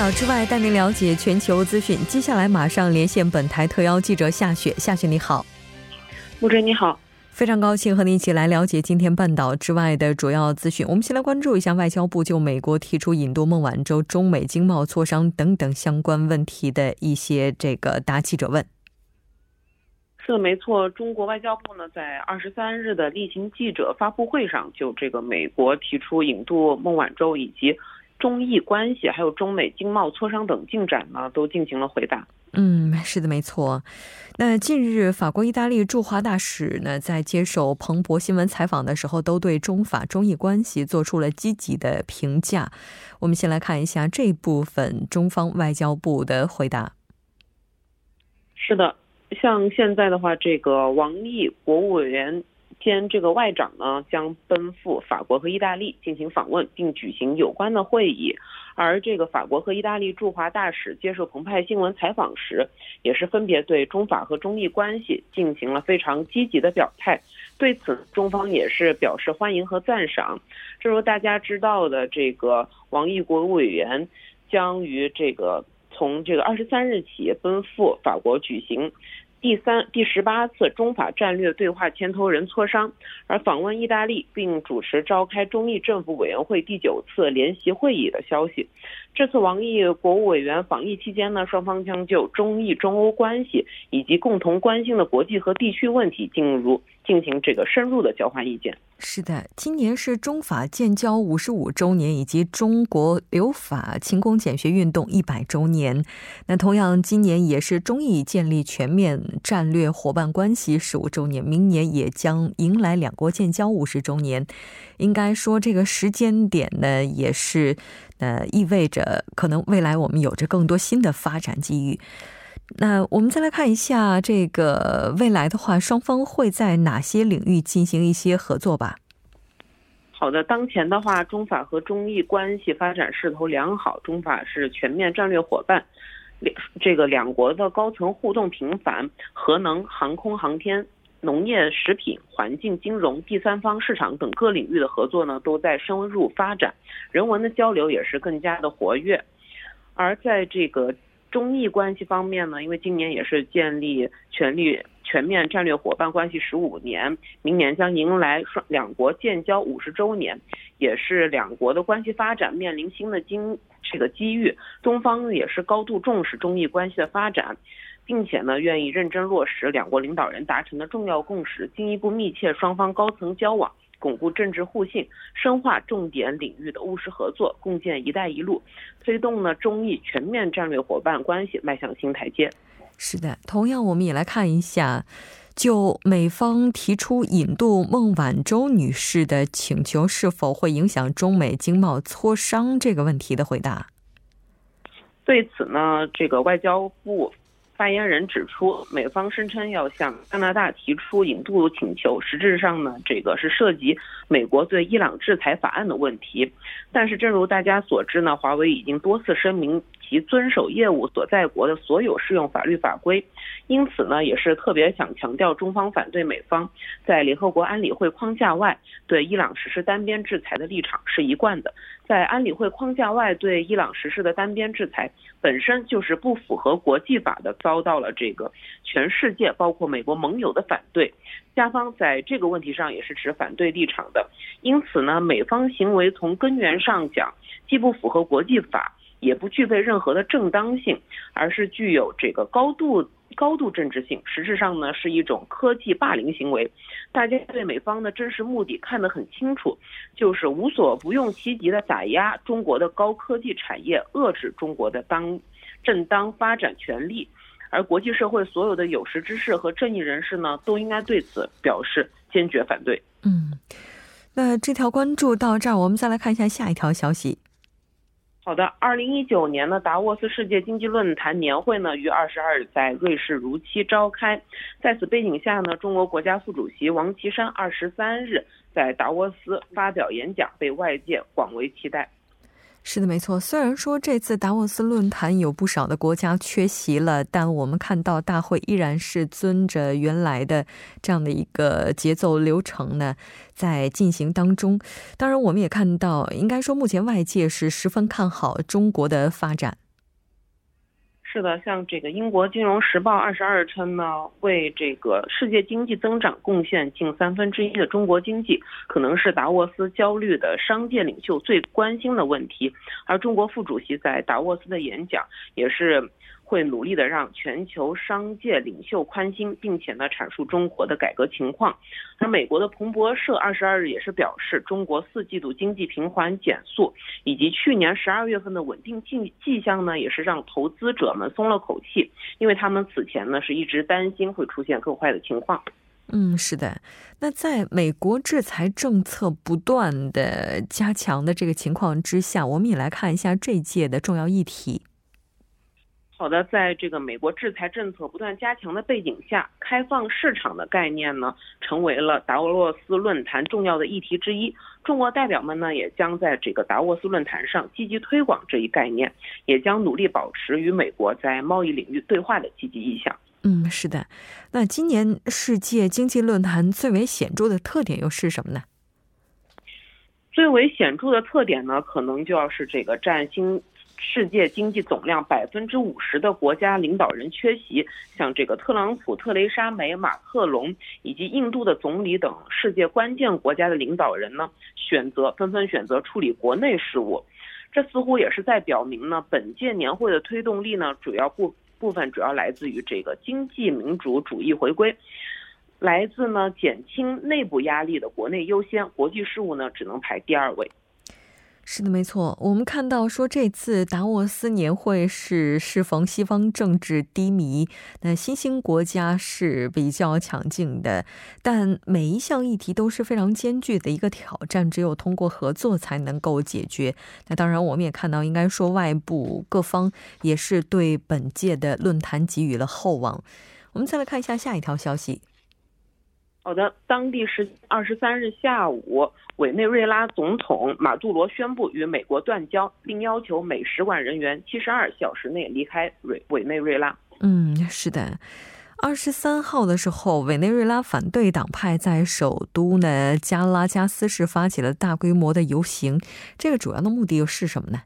岛之外，带您了解全球资讯。接下来马上连线本台特邀记者夏雪。夏雪，你好。穆哲，你好。非常高兴和你一起来了解今天半岛之外的主要资讯。我们先来关注一下外交部就美国提出引渡孟晚舟、中美经贸磋商等等相关问题的一些这个答记者问。是的，没错。中国外交部呢，在二十三日的例行记者发布会上，就这个美国提出引渡孟晚舟以及。中意关系还有中美经贸磋商等进展呢，都进行了回答。嗯，是的，没错。那近日，法国、意大利驻华大使呢，在接受彭博新闻采访的时候，都对中法中意关系做出了积极的评价。我们先来看一下这部分中方外交部的回答。是的，像现在的话，这个王毅国务委员。兼这个外长呢，将奔赴法国和意大利进行访问，并举行有关的会议。而这个法国和意大利驻华大使接受澎湃新闻采访时，也是分别对中法和中意关系进行了非常积极的表态。对此，中方也是表示欢迎和赞赏。正如大家知道的，这个王毅国务委员将于这个从这个二十三日起奔赴法国举行。第三、第十八次中法战略对话牵头人磋商，而访问意大利并主持召开中意政府委员会第九次联席会议的消息。这次王毅国务委员访意期间呢，双方将就中意中欧关系以及共同关心的国际和地区问题进入进行这个深入的交换意见。是的，今年是中法建交五十五周年，以及中国留法勤工俭学运动一百周年。那同样，今年也是中意建立全面战略伙伴关系十五周年，明年也将迎来两国建交五十周年。应该说，这个时间点呢，也是呃意味着可能未来我们有着更多新的发展机遇。那我们再来看一下这个未来的话，双方会在哪些领域进行一些合作吧？好的，当前的话，中法和中意关系发展势头良好，中法是全面战略伙伴，两这个两国的高层互动频繁，核能、航空航天、农业、食品、环境、金融、第三方市场等各领域的合作呢，都在深入发展，人文的交流也是更加的活跃，而在这个。中意关系方面呢，因为今年也是建立全力全面战略伙伴关系十五年，明年将迎来双两国建交五十周年，也是两国的关系发展面临新的经这个机遇。中方也是高度重视中意关系的发展，并且呢愿意认真落实两国领导人达成的重要共识，进一步密切双方高层交往。巩固政治互信，深化重点领域的务实合作，共建“一带一路”，推动呢中意全面战略伙伴关系迈向新台阶。是的，同样我们也来看一下，就美方提出引渡孟晚舟女士的请求是否会影响中美经贸磋商这个问题的回答。对此呢，这个外交部。发言人指出，美方声称要向加拿大提出引渡请求，实质上呢，这个是涉及美国对伊朗制裁法案的问题。但是，正如大家所知呢，华为已经多次声明其遵守业务所在国的所有适用法律法规。因此呢，也是特别想强调，中方反对美方在联合国安理会框架外对伊朗实施单边制裁的立场是一贯的。在安理会框架外对伊朗实施的单边制裁，本身就是不符合国际法的，遭到了这个全世界包括美国盟友的反对。加方在这个问题上也是持反对立场的。因此呢，美方行为从根源上讲，既不符合国际法，也不具备任何的正当性，而是具有这个高度。高度政治性，实质上呢是一种科技霸凌行为。大家对美方的真实目的看得很清楚，就是无所不用其极的打压中国的高科技产业，遏制中国的当正当发展权利。而国际社会所有的有识之士和正义人士呢，都应该对此表示坚决反对。嗯，那这条关注到这儿，我们再来看一下下一条消息。好的，二零一九年呢达沃斯世界经济论坛年会呢，于二十二日在瑞士如期召开。在此背景下呢，中国国家副主席王岐山二十三日在达沃斯发表演讲，被外界广为期待。是的，没错。虽然说这次达沃斯论坛有不少的国家缺席了，但我们看到大会依然是遵着原来的这样的一个节奏流程呢，在进行当中。当然，我们也看到，应该说目前外界是十分看好中国的发展。是的，像这个英国金融时报二十二称呢，为这个世界经济增长贡献近三分之一的中国经济，可能是达沃斯焦虑的商界领袖最关心的问题。而中国副主席在达沃斯的演讲也是。会努力的让全球商界领袖宽心，并且呢阐述中国的改革情况。而美国的彭博社二十二日也是表示，中国四季度经济平缓减速，以及去年十二月份的稳定迹迹象呢，也是让投资者们松了口气，因为他们此前呢是一直担心会出现更坏的情况。嗯，是的。那在美国制裁政策不断的加强的这个情况之下，我们也来看一下这届的重要议题。好的，在这个美国制裁政策不断加强的背景下，开放市场的概念呢，成为了达沃斯论坛重要的议题之一。中国代表们呢，也将在这个达沃斯论坛上积极推广这一概念，也将努力保持与美国在贸易领域对话的积极意向。嗯，是的。那今年世界经济论坛最为显著的特点又是什么呢？最为显著的特点呢，可能就要是这个占星。世界经济总量百分之五十的国家领导人缺席，像这个特朗普、特蕾莎梅、马克龙以及印度的总理等世界关键国家的领导人呢，选择纷纷选择处理国内事务，这似乎也是在表明呢，本届年会的推动力呢，主要部部分主要来自于这个经济民主主义回归，来自呢减轻内部压力的国内优先，国际事务呢只能排第二位。是的，没错。我们看到说，这次达沃斯年会是适逢西方政治低迷，那新兴国家是比较强劲的，但每一项议题都是非常艰巨的一个挑战，只有通过合作才能够解决。那当然，我们也看到，应该说外部各方也是对本届的论坛给予了厚望。我们再来看一下下一条消息。好的，当地时二十三日下午，委内瑞拉总统马杜罗宣布与美国断交，并要求美使馆人员七十二小时内离开委委内瑞拉。嗯，是的，二十三号的时候，委内瑞拉反对党派在首都呢加拉加斯市发起了大规模的游行，这个主要的目的又是什么呢？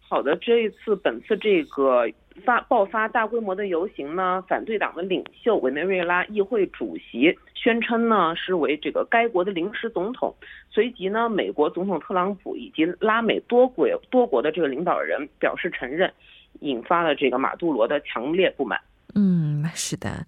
好的，这一次本次这个。发爆发大规模的游行呢，反对党的领袖委内瑞拉议会主席宣称呢是为这个该国的临时总统。随即呢，美国总统特朗普以及拉美多国多国的这个领导人表示承认，引发了这个马杜罗的强烈不满。嗯，是的。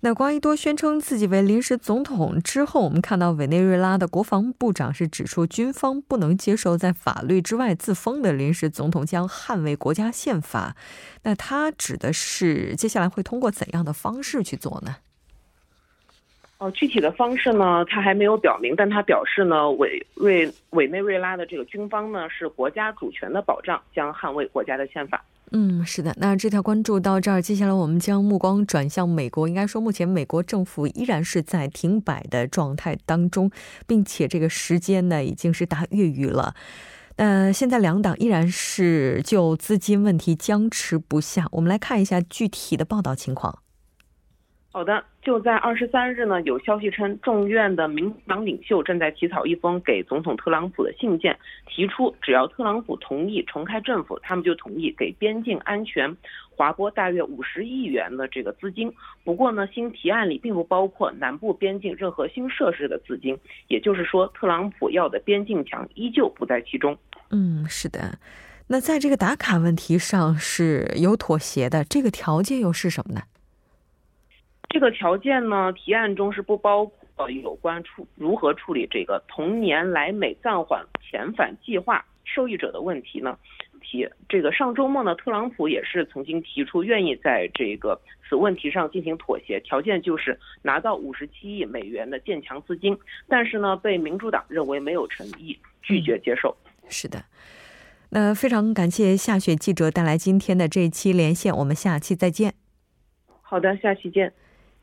那瓜伊多宣称自己为临时总统之后，我们看到委内瑞拉的国防部长是指出，军方不能接受在法律之外自封的临时总统，将捍卫国家宪法。那他指的是接下来会通过怎样的方式去做呢？哦，具体的方式呢，他还没有表明，但他表示呢，委瑞委内瑞拉的这个军方呢是国家主权的保障，将捍卫国家的宪法。嗯，是的，那这条关注到这儿，接下来我们将目光转向美国。应该说，目前美国政府依然是在停摆的状态当中，并且这个时间呢已经是大月余了。呃，现在两党依然是就资金问题僵持不下。我们来看一下具体的报道情况。好的，就在二十三日呢，有消息称，众院的民党领袖正在起草一封给总统特朗普的信件，提出只要特朗普同意重开政府，他们就同意给边境安全划拨大约五十亿元的这个资金。不过呢，新提案里并不包括南部边境任何新设施的资金，也就是说，特朗普要的边境墙依旧不在其中。嗯，是的。那在这个打卡问题上是有妥协的，这个条件又是什么呢？这个条件呢，提案中是不包括有关处如何处理这个同年来美暂缓遣返计划受益者的问题呢？提这个上周末呢，特朗普也是曾经提出愿意在这个此问题上进行妥协，条件就是拿到五十七亿美元的建强资金，但是呢，被民主党认为没有诚意，拒绝接受。是的，那非常感谢夏雪记者带来今天的这一期连线，我们下期再见。好的，下期见。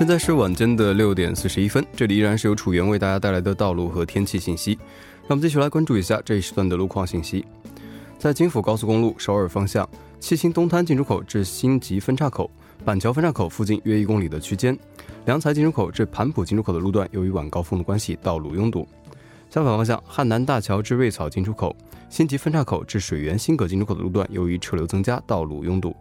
现在是晚间的六点四十一分，这里依然是由楚源为大家带来的道路和天气信息。让我们继续来关注一下这一时段的路况信息。在京釜高速公路首尔方向，七星东滩进出口至新吉分岔口、板桥分岔口附近约一公里的区间；良才进出口至盘浦进出口的路段，由于晚高峰的关系，道路拥堵。相反方向，汉南大桥至瑞草进出口、新吉分岔口至水源新阁进出口的路段，由于车流增加，道路拥堵。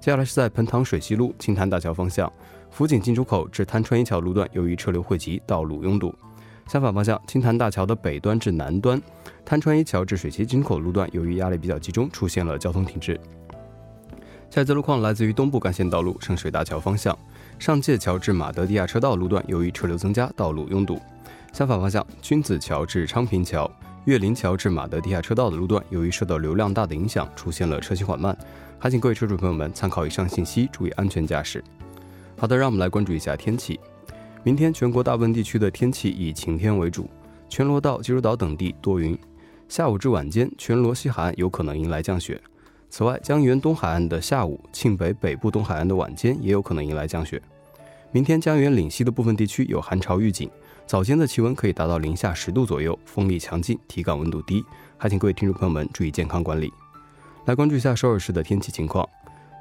接下来是在盆塘水西路青潭大桥方向。福井进出口至滩川一桥路段，由于车流汇集，道路拥堵。相反方向，青潭大桥的北端至南端，滩川一桥至水西进口路段，由于压力比较集中，出现了交通停滞。下一则路况来自于东部干线道路圣水大桥方向，上界桥至马德地亚车道路段，由于车流增加，道路拥堵。相反方向，君子桥至昌平桥、岳林桥至马德地下车道的路段，由于受到流量大的影响，出现了车行缓慢。还请各位车主朋友们参考以上信息，注意安全驾驶。好的，让我们来关注一下天气。明天全国大部分地区的天气以晴天为主，全罗道、济州岛等地多云。下午至晚间，全罗西海岸有可能迎来降雪。此外，江源东海岸的下午、庆北北部东海岸的晚间也有可能迎来降雪。明天江源岭西的部分地区有寒潮预警，早间的气温可以达到零下十度左右，风力强劲，体感温度低。还请各位听众朋友们注意健康管理。来关注一下首尔市的天气情况。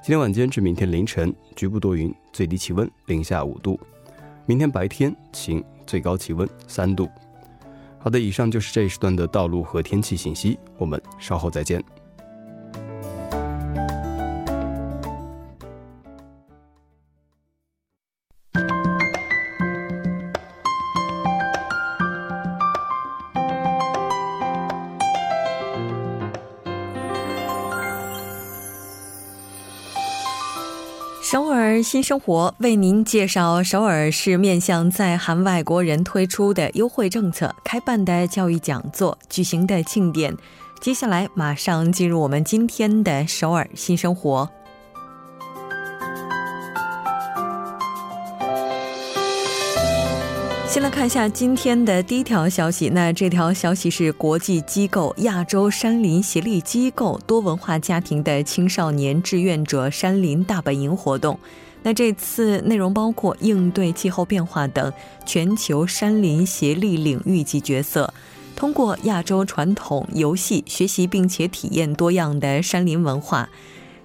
今天晚间至明天凌晨，局部多云，最低气温零下五度。明天白天晴，最高气温三度。好的，以上就是这一时段的道路和天气信息，我们稍后再见。新生活为您介绍首尔市面向在韩外国人推出的优惠政策、开办的教育讲座、举行的庆典。接下来马上进入我们今天的首尔新生活。先来看一下今天的第一条消息。那这条消息是国际机构亚洲山林协力机构多文化家庭的青少年志愿者山林大本营活动。那这次内容包括应对气候变化等全球山林协力领域及角色，通过亚洲传统游戏学习并且体验多样的山林文化。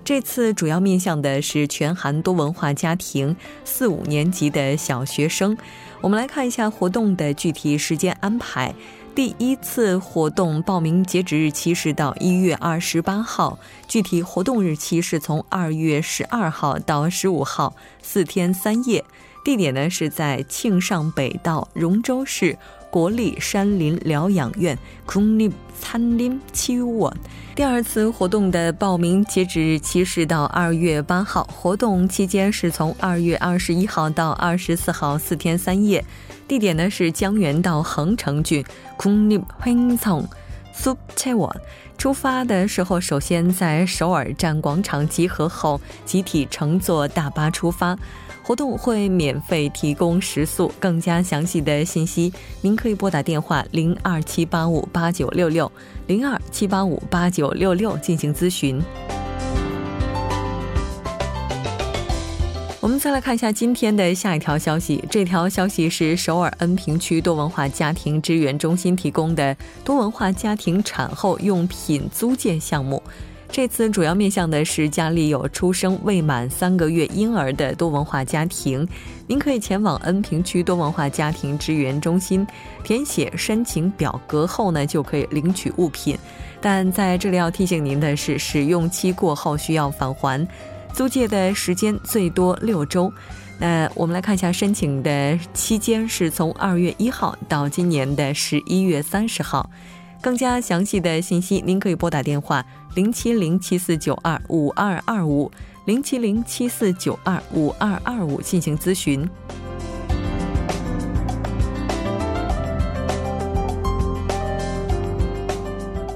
这次主要面向的是全韩多文化家庭四五年级的小学生。我们来看一下活动的具体时间安排。第一次活动报名截止日期是到一月二十八号，具体活动日期是从二月十二号到十五号，四天三夜。地点呢是在庆尚北道荣州市。国立山林疗养院空立餐林七晚。第二次活动的报名截止日期是到二月八号，活动期间是从二月二十一号到二十四号，四天三夜。地点呢是江原道恒城郡空立亨仓苏切晚。出发的时候，首先在首尔站广场集合后，集体乘坐大巴出发。活动会免费提供食宿，更加详细的信息，您可以拨打电话零二七八五八九六六零二七八五八九六六进行咨询。我们再来看一下今天的下一条消息，这条消息是首尔恩平区多文化家庭支援中心提供的多文化家庭产后用品租借项目。这次主要面向的是家里有出生未满三个月婴儿的多文化家庭。您可以前往恩平区多文化家庭支援中心，填写申请表格后呢，就可以领取物品。但在这里要提醒您的是，使用期过后需要返还。租借的时间最多六周。那我们来看一下申请的期间是从二月一号到今年的十一月三十号。更加详细的信息，您可以拨打电话零七零七四九二五二二五零七零七四九二五二二五进行咨询。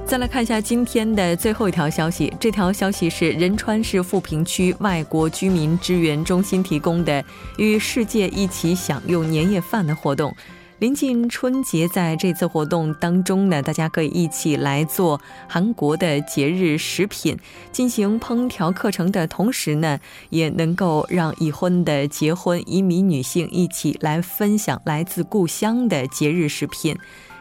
再来看一下今天的最后一条消息，这条消息是仁川市富平区外国居民支援中心提供的，与世界一起享用年夜饭的活动。临近春节，在这次活动当中呢，大家可以一起来做韩国的节日食品，进行烹调课程的同时呢，也能够让已婚的结婚移民女性一起来分享来自故乡的节日食品。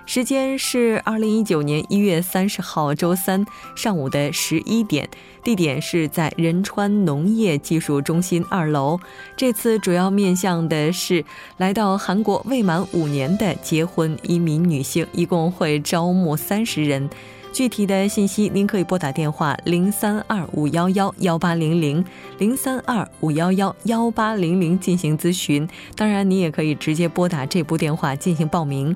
时间是二零一九年一月三十号周三上午的十一点，地点是在仁川农业技术中心二楼。这次主要面向的是来到韩国未满五年的结婚移民女性，一共会招募三十人。具体的信息您可以拨打电话零三二五幺幺幺八零零零三二五幺幺幺八零零进行咨询。当然，你也可以直接拨打这部电话进行报名。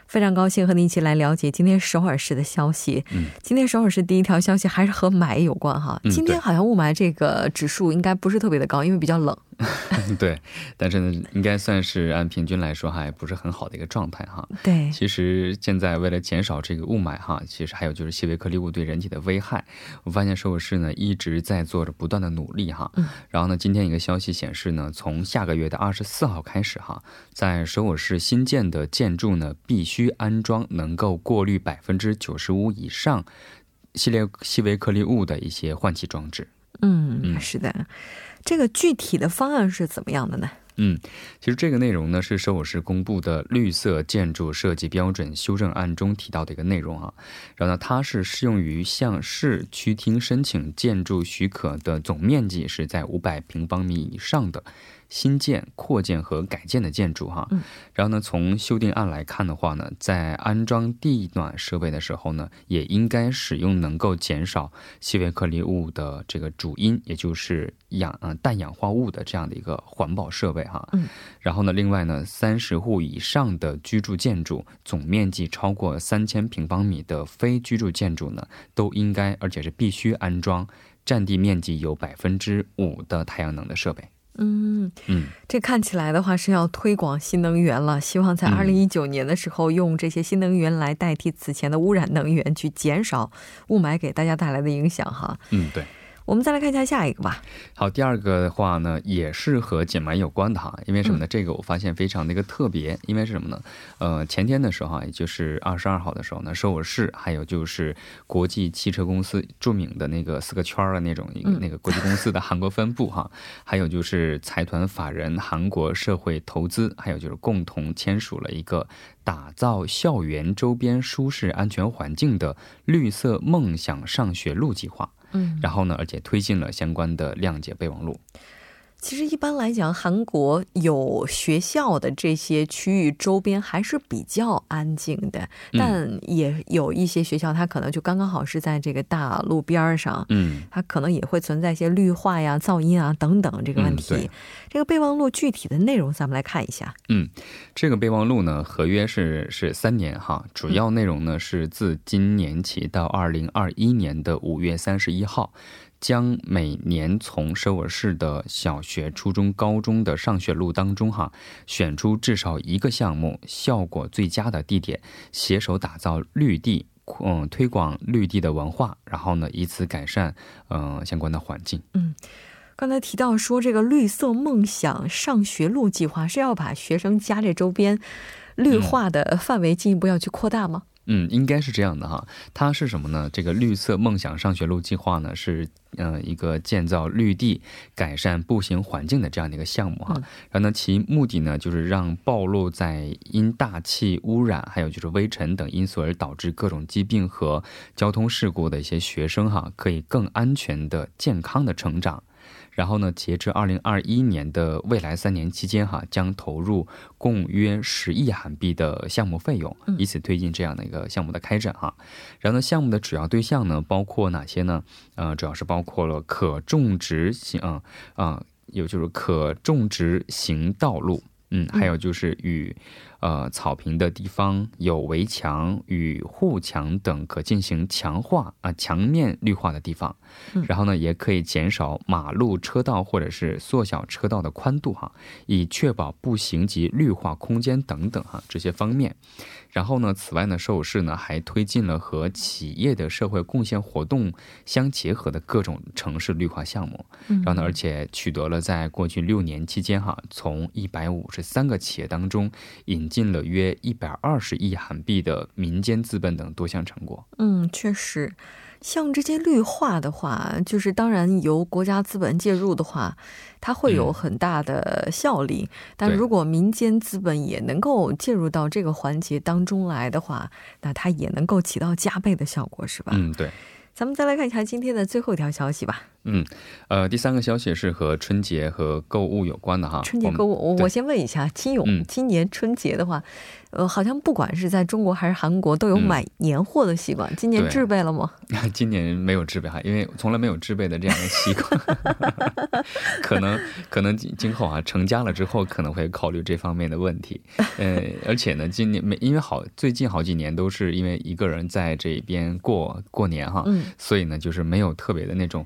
非常高兴和您一起来了解今天首尔市的消息。嗯，今天首尔市第一条消息还是和霾有关哈。今天好像雾霾这个指数应该不是特别的高，因为比较冷。对，但是呢，应该算是按平均来说还不是很好的一个状态哈。对，其实现在为了减少这个雾霾哈，其实还有就是细微颗粒物对人体的危害，我发现首尔市呢一直在做着不断的努力哈。嗯。然后呢，今天一个消息显示呢，从下个月的二十四号开始哈，在首尔市新建的建筑呢必须安装能够过滤百分之九十五以上系列细微颗粒物的一些换气装置。嗯，是的。这个具体的方案是怎么样的呢？嗯，其实这个内容呢是首尔市公布的绿色建筑设计标准修正案中提到的一个内容啊。然后呢，它是适用于向市区厅申请建筑许可的总面积是在五百平方米以上的。新建、扩建和改建的建筑，哈，然后呢，从修订案来看的话呢，在安装地暖设备的时候呢，也应该使用能够减少细微颗粒物的这个主因，也就是氧呃氮氧化物的这样的一个环保设备，哈。嗯。然后呢，另外呢，三十户以上的居住建筑，总面积超过三千平方米的非居住建筑呢，都应该而且是必须安装占地面积有百分之五的太阳能的设备。嗯嗯，这看起来的话是要推广新能源了，希望在二零一九年的时候用这些新能源来代替此前的污染能源，去减少雾霾给大家带来的影响哈。嗯，对。我们再来看一下下一个吧。好，第二个的话呢，也是和减霾有关的哈。因为什么呢？这个我发现非常的一个特别。因为是什么呢？呃，前天的时候啊，也就是二十二号的时候呢，首尔市还有就是国际汽车公司著名的那个四个圈儿的那种一个那个国际公司的韩国分部哈，还有就是财团法人韩国社会投资，还有就是共同签署了一个打造校园周边舒适安全环境的绿色梦想上学路计划。嗯，然后呢，而且推进了相关的谅解备忘录。其实一般来讲，韩国有学校的这些区域周边还是比较安静的，但也有一些学校，它可能就刚刚好是在这个大路边上，嗯，它可能也会存在一些绿化呀、噪音啊等等这个问题。这个备忘录具体的内容，咱们来看一下。嗯，这个备忘录呢，合约是是三年哈，主要内容呢是自今年起到二零二一年的五月三十一号。将每年从首尔市的小学、初中、高中的上学路当中，哈，选出至少一个项目效果最佳的地点，携手打造绿地，嗯，推广绿地的文化，然后呢，以此改善嗯相关的环境。嗯，刚才提到说这个绿色梦想上学路计划是要把学生家这周边绿化的范围进一步要去扩大吗？嗯，应该是这样的哈。它是什么呢？这个绿色梦想上学路计划呢，是嗯一个建造绿地、改善步行环境的这样的一个项目哈。然后呢，其目的呢，就是让暴露在因大气污染、还有就是微尘等因素而导致各种疾病和交通事故的一些学生哈，可以更安全的、健康的成长。然后呢，截至二零二一年的未来三年期间，哈，将投入共约十亿韩币的项目费用，以此推进这样的一个项目的开展，哈。然后呢，项目的主要对象呢，包括哪些呢？呃，主要是包括了可种植型，啊啊，有就是可种植型道路，嗯，还有就是与。呃，草坪的地方有围墙与护墙等可进行强化啊墙面绿化的地方，然后呢，也可以减少马路车道或者是缩小车道的宽度哈，以确保步行及绿化空间等等哈这些方面。然后呢，此外呢，首尔市呢还推进了和企业的社会贡献活动相结合的各种城市绿化项目。然后呢，而且取得了在过去六年期间哈，从一百五十三个企业当中引进了约一百二十亿韩币的民间资本等多项成果。嗯，确实。像这些绿化的话，就是当然由国家资本介入的话，它会有很大的效力。但如果民间资本也能够介入到这个环节当中来的话，那它也能够起到加倍的效果，是吧？嗯，对。咱们再来看一下今天的最后一条消息吧。嗯，呃，第三个消息是和春节和购物有关的哈。春节购物，我我先问一下金勇，今年春节的话。呃，好像不管是在中国还是韩国，都有买年货的习惯。今年置备了吗？今年没有置备哈，因为从来没有置备的这样的习惯。可能可能今今后啊，成家了之后可能会考虑这方面的问题。呃，而且呢，今年没因为好最近好几年都是因为一个人在这边过过年哈，所以呢，就是没有特别的那种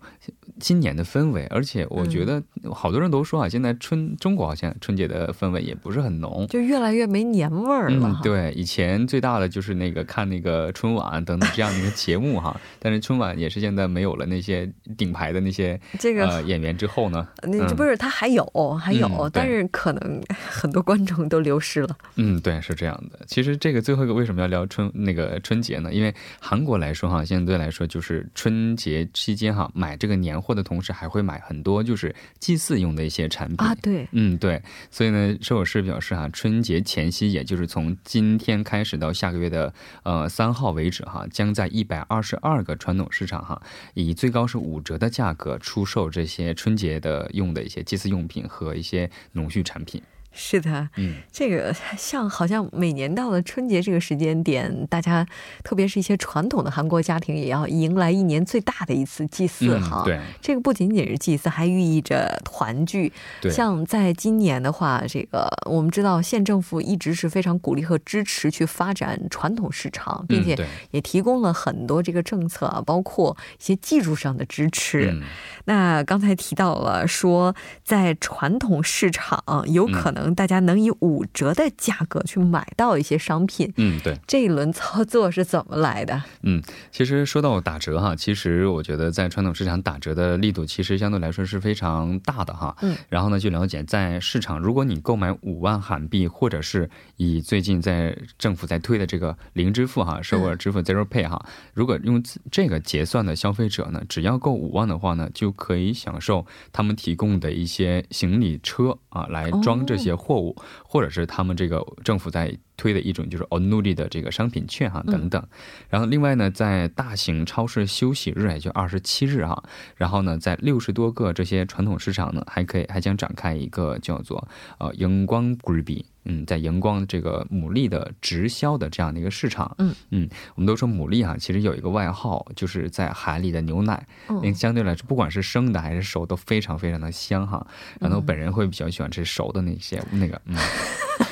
今年的氛围。而且我觉得好多人都说啊，现在春中国好像春节的氛围也不是很浓，就越来越没年味儿。嗯，对，以前最大的就是那个看那个春晚等等这样的一个节目哈，但是春晚也是现在没有了那些顶牌的那些这个演员之后呢，那这不是他还有还有，但是可能很多观众都流失了。嗯，对，是这样的。其实这个最后一个为什么要聊春那个春节呢？因为韩国来说哈，相对来说就是春节期间哈，买这个年货的同时还会买很多就是祭祀用的一些产品啊。对，嗯，对，所以呢，首尔市表示哈，春节前夕也就是从从今天开始到下个月的呃三号为止哈，将在一百二十二个传统市场哈，以最高是五折的价格出售这些春节的用的一些祭祀用品和一些农畜产品。是的，嗯，这个像好像每年到了春节这个时间点，大家特别是一些传统的韩国家庭，也要迎来一年最大的一次祭祀哈。对，这个不仅仅是祭祀，还寓意着团聚。对，像在今年的话，这个我们知道县政府一直是非常鼓励和支持去发展传统市场，并且也提供了很多这个政策啊，包括一些技术上的支持。那刚才提到了说，在传统市场有可能。大家能以五折的价格去买到一些商品，嗯，对，这一轮操作是怎么来的？嗯，其实说到打折哈，其实我觉得在传统市场打折的力度其实相对来说是非常大的哈。嗯，然后呢，据了解，在市场，如果你购买五万韩币，或者是以最近在政府在推的这个零支付哈，首尔支付 Zero Pay 哈，如果用这个结算的消费者呢，只要够五万的话呢，就可以享受他们提供的一些行李车啊，来装这些。货物，或者是他们这个政府在推的一种就是 onuri 的这个商品券哈等等。然后另外呢，在大型超市休息日，也就二十七日哈，然后呢，在六十多个这些传统市场呢，还可以还将展开一个叫做呃荧光 g r 比。嗯，在荧光这个牡蛎的直销的这样的一个市场，嗯嗯，我们都说牡蛎哈，其实有一个外号，就是在海里的牛奶，嗯，相对来说，不管是生的还是熟，都非常非常的香哈。然后我本人会比较喜欢吃熟的那些那个，嗯。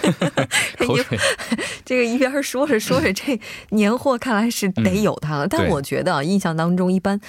口水，这个一边说着说着，这年货看来是得有它了。但我觉得印象当中，一般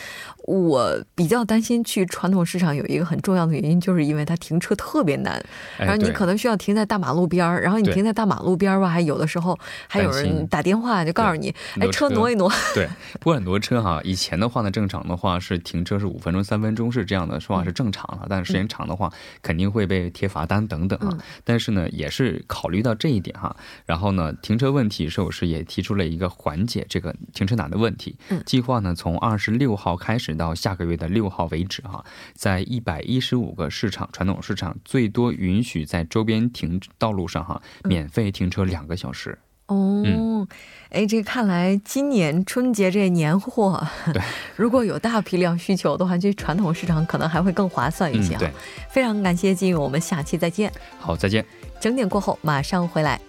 我比较担心去传统市场有一个很重要的原因，就是因为它停车特别难。然后你可能需要停在大马路边儿，然后你停在大马路边儿吧，还有的时候还有人打电话就告诉你，哎，车挪一挪。对，不过很多车哈，以前的话呢，正常的话是停车是五分钟、三分钟是这样的说法是正常了，但是时间长的话肯定会被贴罚单等等啊。但是呢，也是。考虑到这一点哈，然后呢，停车问题，寿司也提出了一个缓解这个停车难的问题。嗯，计划呢从二十六号开始到下个月的六号为止哈，在一百一十五个市场传统市场最多允许在周边停道路上哈免费停车两个小时。哦，哎，这看来今年春节这年货，对，如果有大批量需求的话，这传统市场可能还会更划算一些。对，非常感谢金宇，我们下期再见。好，再见。整点过后马上回来。